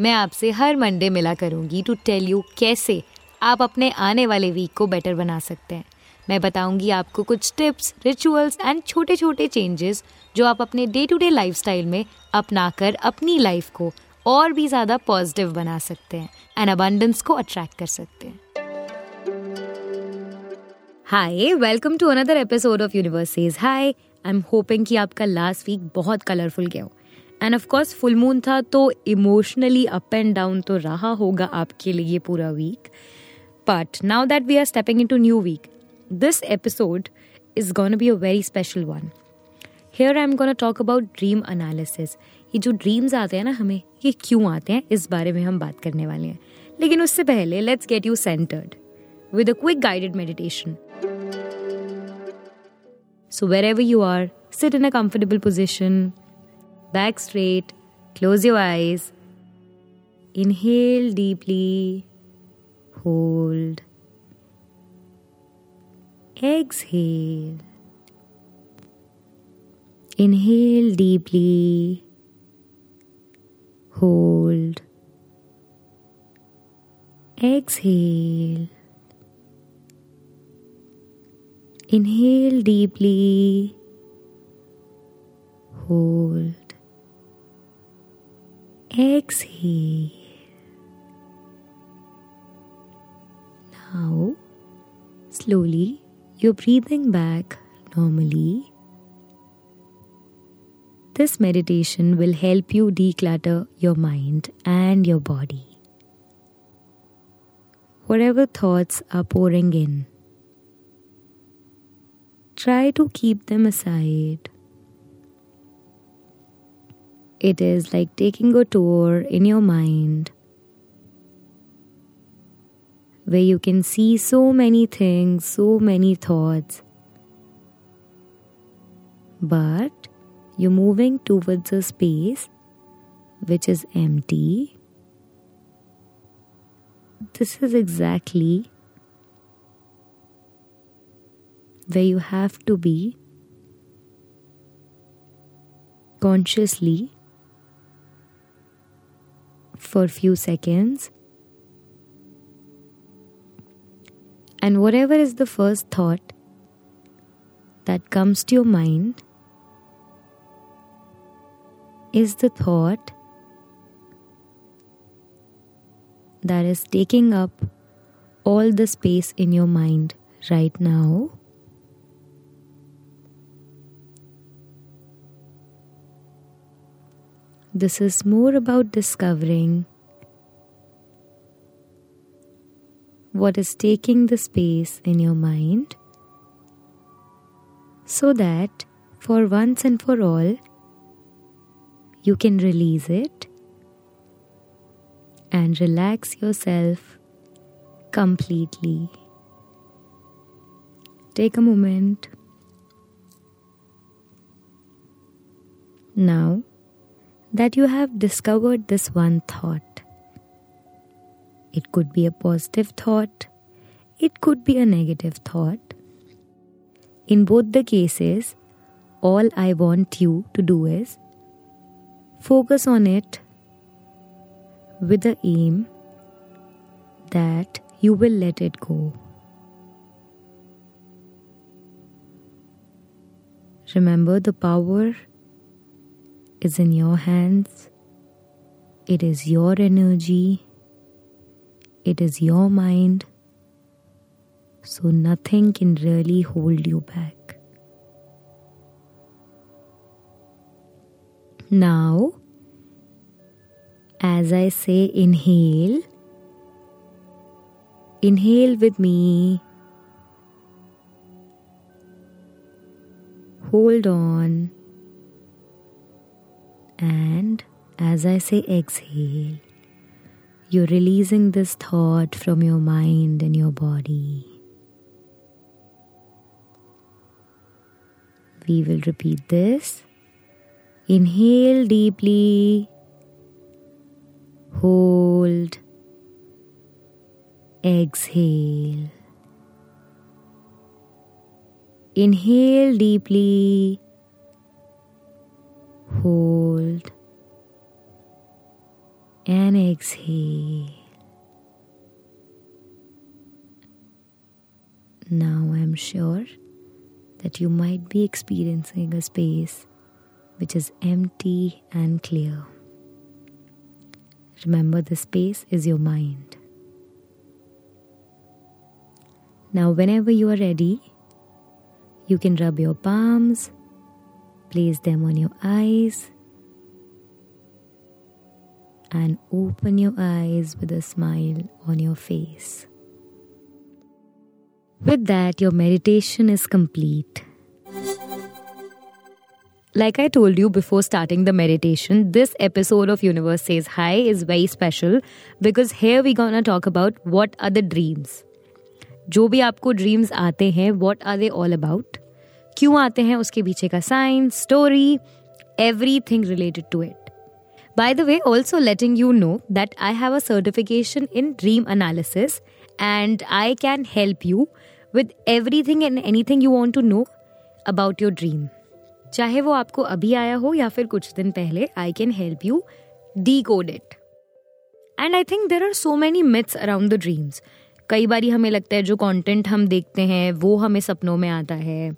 मैं आपसे हर मंडे मिला करूँगी टू टेल यू कैसे आप अपने आने वाले वीक को बेटर बना सकते हैं। मैं बताऊँगी आपको कुछ टिप्स रिचुअल्स एंड छोटे छोटे चेंजेस जो आप अपने डे टू डे लाइफ में अपना कर अपनी लाइफ को और भी ज़्यादा पॉजिटिव बना सकते हैं एंड अबंडेंस को अट्रैक्ट कर सकते हैं। Hi welcome to another episode of universe says hi I am hoping कि आपका लास्ट वीक बहुत कलरफुल गया हो। And of course full moon था तो इमोशनली अप एंड डाउन तो रहा होगा आपके लिए पूरा week but now that we are stepping into new week this episode is gonna be a very special one here I am gonna talk about dream analysis ये जो dreams आते हैं ना हमें ये क्यों आते हैं इस बारे में हम बात करने वाले हैं. लेकिन उससे पहले let's get you centred with a quick guided meditation so wherever you are sit in a comfortable position, back straight, close your eyes, inhale deeply, hold, exhale, inhale deeply, hold, exhale. Inhale deeply. Hold. Exhale. Now, slowly, you're breathing back normally. This meditation will help you declutter your mind and your body. Whatever thoughts are pouring in, try to keep them aside. It is like taking a tour in your mind where you can see so many things, so many thoughts, but you're moving towards a space which is empty. This is exactly where you have to be consciously for a few seconds. And whatever is the first thought that comes to your mind is the thought that is taking up all the space in your mind right now. This is more about discovering what is taking the space in your mind so that for once and for all you can release it and relax yourself completely. Take a moment. Now, that you have discovered this one thought. It could be a positive thought, it could be a negative thought. In both the cases, all I want you to do is focus on it with the aim that you will let it go. Remember the power is in your hands. It is your energy. It is your mind. So nothing can really hold you back. Now, as I say, inhale. Inhale with me. Hold on. And as I say exhale, you're releasing this thought from your mind and your body. We will repeat this. Inhale deeply, hold, exhale. Inhale deeply, hold, and exhale. Now I'm sure that you might be experiencing a space which is empty and clear. Remember, the space is your mind. Now, whenever you are ready, you can rub your palms, place them on your eyes, and open your eyes with a smile on your face. With that, your meditation is complete. Like I told you before starting the meditation, this episode of Universe Says Hi is very special because here we're gonna talk about what are the dreams. जो भी आपको dreams आते हैं what are they all about क्यों आते हैं, उसके पीछे का science story everything related to it by the way also letting you know that I have a certification in dream analysis and I can help you with everything and anything you want to know about your dream चाहे वो आपको अभी आया हो या फिर कुछ दिन पहले I can help you decode it and I think there are so many myths around the dreams कई बार हमें लगता है जो कंटेंट हम देखते हैं, वो हमें सपनों में आता है।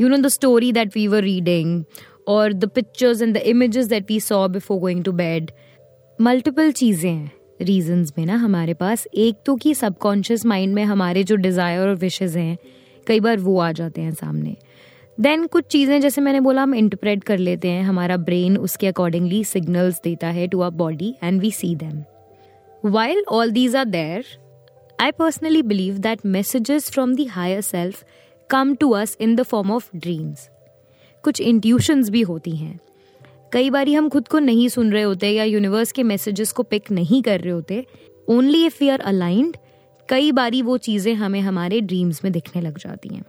You know the story that we were reading और the pictures and the images that we saw before going to bed multiple चीज़ें हैं रीजंस में ना हमारे पास। एक तो कि सबकॉन्शियस माइंड में हमारे जो डिज़ायर और विशेज़ हैं, कई बार वो आ जाते हैं सामने। देन कुछ चीज़ें, जैसे मैंने बोला, हम इंटरप्रेट कर लेते हैं। हमारा ब्रेन उसके अकॉर्डिंगली सिग्नल्स देता है to our body and we see them while all these are there I personally believe that messages from the higher self come to us in the form of dreams कुछ intuitions भी होती हैं। कई बार हम खुद को नहीं सुन रहे होते या यूनिवर्स के मैसेजेस को पिक नहीं कर रहे होते। Only if we are aligned कई बारी वो चीज़ें हमें हमारे ड्रीम्स में दिखने लग जाती हैं।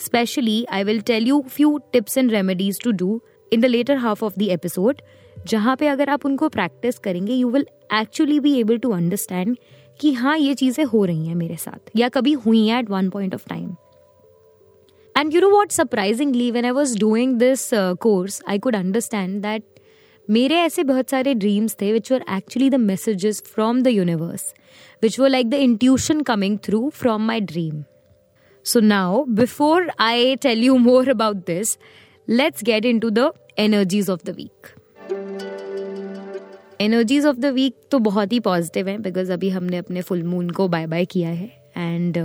Specially I will tell you few tips and remedies to do in the latter half of the episode जहाँ पे अगर आप उनको प्रैक्टिस करेंगे you will actually be able to understand कि हाँ ये चीज़ें हो रही हैं मेरे साथ, या कभी हुई हैं at one point of time and you know what surprisingly when I was doing this course I could understand that मेरे ऐसे बहुत सारे ड्रीम्स थे विच were actually the messages from the universe which were like the intuition coming through from my dream so now before I tell you more about this let's get in to the energies of the week energies of the week तो बहुत ही positive हैं because अभी हमने अपने full moon को bye bye किया है and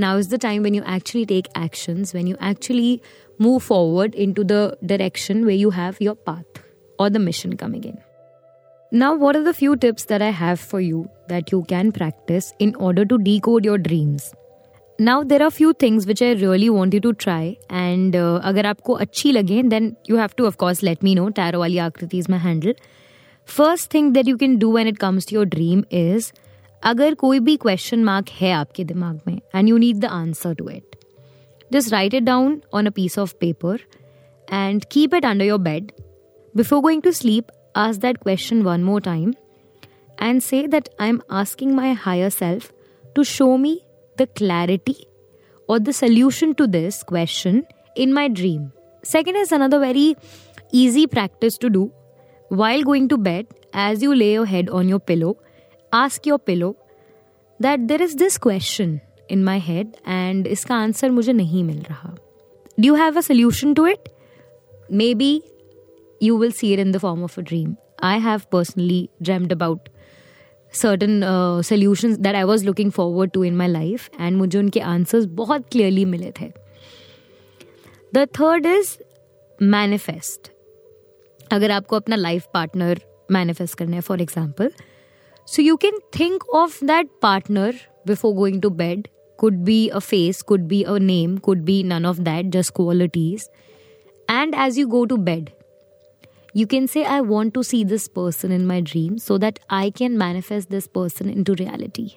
now is the time when you actually take actions when you actually move forward in to the direction way you have your path और the mission coming in Now, what are the few tips that I have for you that you can practice in order to decode your dreams? Now, there are few things which I really want you to try, and uh, अगर आपको अच्छी लगे then you have to of course let me know. Tarot वाली आकृति is my handle. First thing that you can do when it comes to your dream is अगर कोई भी question mark है आपके दिमाग में and you need the answer to it just write it down on a piece of paper and keep it under your bed before going to sleep ask that question one more time and say that I'm asking my higher self to show me the clarity or the solution to this question in my dream. Second is another very easy practice to do while going to bed, as you lay your head on your pillow, Ask your pillow that there is this question in my head and इसका answer मुझे नहीं मिल रहा do you have a solution to it maybe you will see it in the form of a dream I have personally dreamed about certain solution that I was looking forward to in my life and मुझे उनके answers बहुत clearly मिले थे the third is manifest अगर आपको अपना life partner manifest करना है for example so you can think of that partner before going to bed could be a face, could be a name, could be none of that, just qualities. And as you go to bed, You can say, I want to see this person in my dream so that I can manifest this person into reality.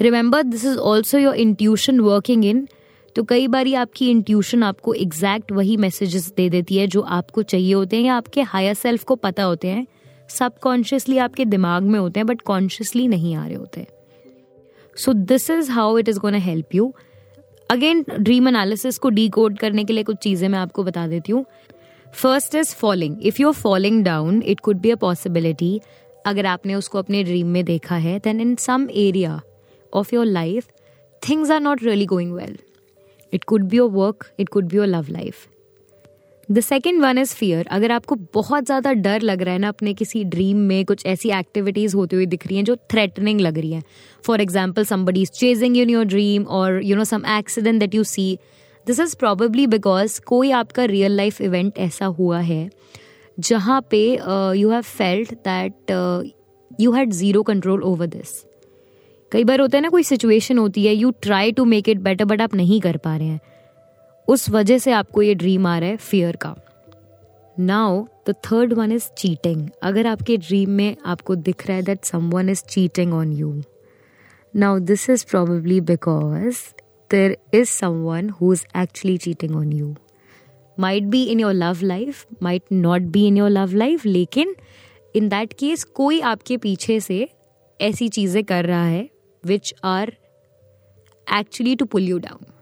Remember, this is also your intuition working in. तो कई बार आपकी intuition आपको exact वही messages दे देती है जो आपको चाहिए होते हैं या आपके हायर सेल्फ को पता होते हैं सबकॉन्शियसली आपके दिमाग में होते हैं बट कॉन्शियसली नहीं आ रहे होते। So this is how it is gonna help you again dream analysis को डी करने के लिए कुछ चीज़ें मैं आपको बता देती हूँ। First is falling if you are falling down it could be a possibility अगर आपने उसको अपने ड्रीम में देखा है then in some area of your life things are not really going well it could be your work it could be your love life the second one is fear अगर आपको बहुत ज़्यादा डर लग रहा है ना अपने किसी ड्रीम में, कुछ ऐसी एक्टिविटीज़ होती हुई दिख रही हैं जो थ्रेटनिंग लग रही हैं। For example somebody is chasing in your dream और you know some accident that you see this is probably because कोई आपका रियल लाइफ इवेंट ऐसा हुआ है, जहाँ पे you have felt that you had zero control over this कई बार होता है ना, कोई सिचुएशन होती है you try to make it better but आप नहीं कर पा रहे हैं। उस वजह से आपको ये ड्रीम आ रहा है फियर का। Now the third one is cheating अगर आपके ड्रीम में आपको दिख रहा है that someone is cheating on you now this is probably because there is someone who is actually cheating on you might be in your love life might not be in your love life लेकिन in that case कोई आपके पीछे से ऐसी चीज़ें कर रहा है which are actually to pull you down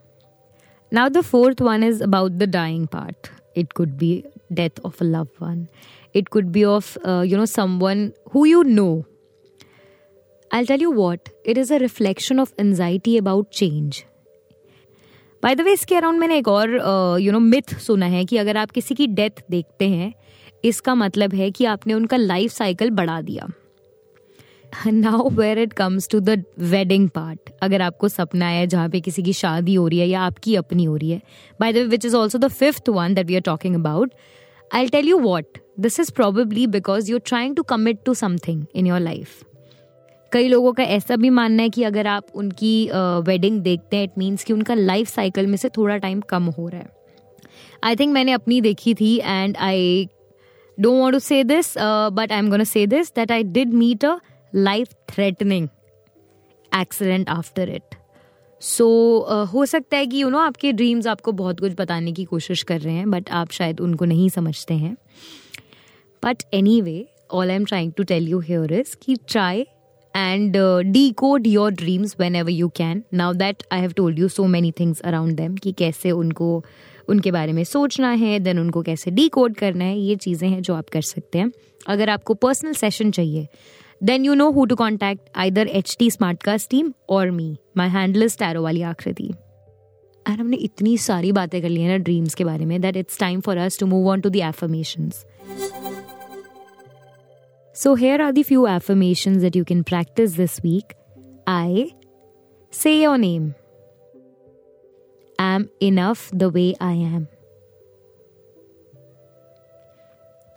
Now, the fourth one is about the dying part. It could be death of a loved one. It could be of, uh, you know, someone who you know. I'll tell you what, it is a reflection of anxiety about change. By the way इसके around मैंने एक और you no myth सुना है कि अगर आप किसी की डेथ देखते हैं इसका मतलब है कि आपने उनका लाइफ साइकिल बढ़ा दिया now where it comes to the wedding part अगर आपको सपना है जहाँ पे किसी की शादी हो रही है या आपकी अपनी हो रही है by the way which is also the fifth one that we are talking about I tell you what this is probably because you are trying to commit to something in your life कई लोगों का ऐसा भी मानना है कि अगर आप उनकी वेडिंग uh, देखते हैं इट मीन्स कि उनका लाइफ साइकिल में से थोड़ा टाइम कम हो रहा है। आई थिंक मैंने अपनी देखी थी and I don't want to say this but I am gonna say this that I did meet a life threatening accident after it so हो सकता है कि यू you नो know, आपके ड्रीम्स आपको बहुत कुछ बताने की कोशिश कर रहे हैं बट आप शायद उनको नहीं समझते हैं. But anyway all I am trying to tell you here is key try and decode your dreams whenever you can now that I have told you so many things around them कि कैसे उनको उनके बारे में सोचना है then उनको कैसे डी कोड करना है ये चीज़ें हैं जो आप कर सकते हैं. अगर आपको पर्सनल सेशन चाहिए then you know who to contact either HT Smartcast team or me. My handle is Tarot वाली आकृति एंड हमने इतनी सारी बातें कर ली हैं ना ड्रीम्स के बारे में that it's time for us to move on to the affirmations So here are the few affirmations that you can practice this week. I say your name. am enough the way I am.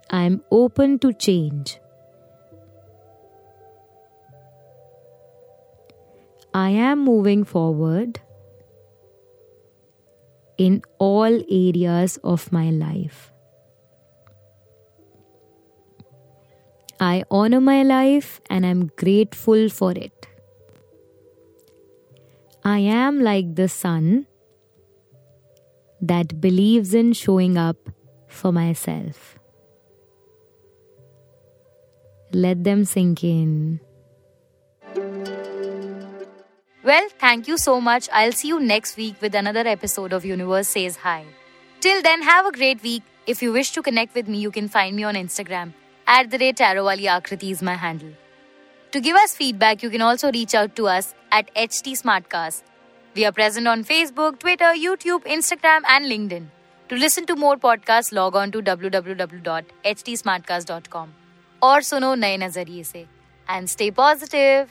I'm open to change. I am moving forward in all areas of my life. I honor my life and I'm grateful for it. I am like the sun that believes in showing up for myself. Let them sink in. Well, thank you so much. I'll see you next week with another episode of Universe Says Hi. Till then, have a great week. If you wish to connect with me, you can find me on Instagram. At the rate Tarowali Akriti is my handle. To give us feedback, you can also reach out to us at HT Smartcast. We are present on Facebook, Twitter, YouTube, Instagram, and LinkedIn. To listen to more podcasts, log on to www.htsmartcast.com or suno Naye Nazariye se. And stay positive.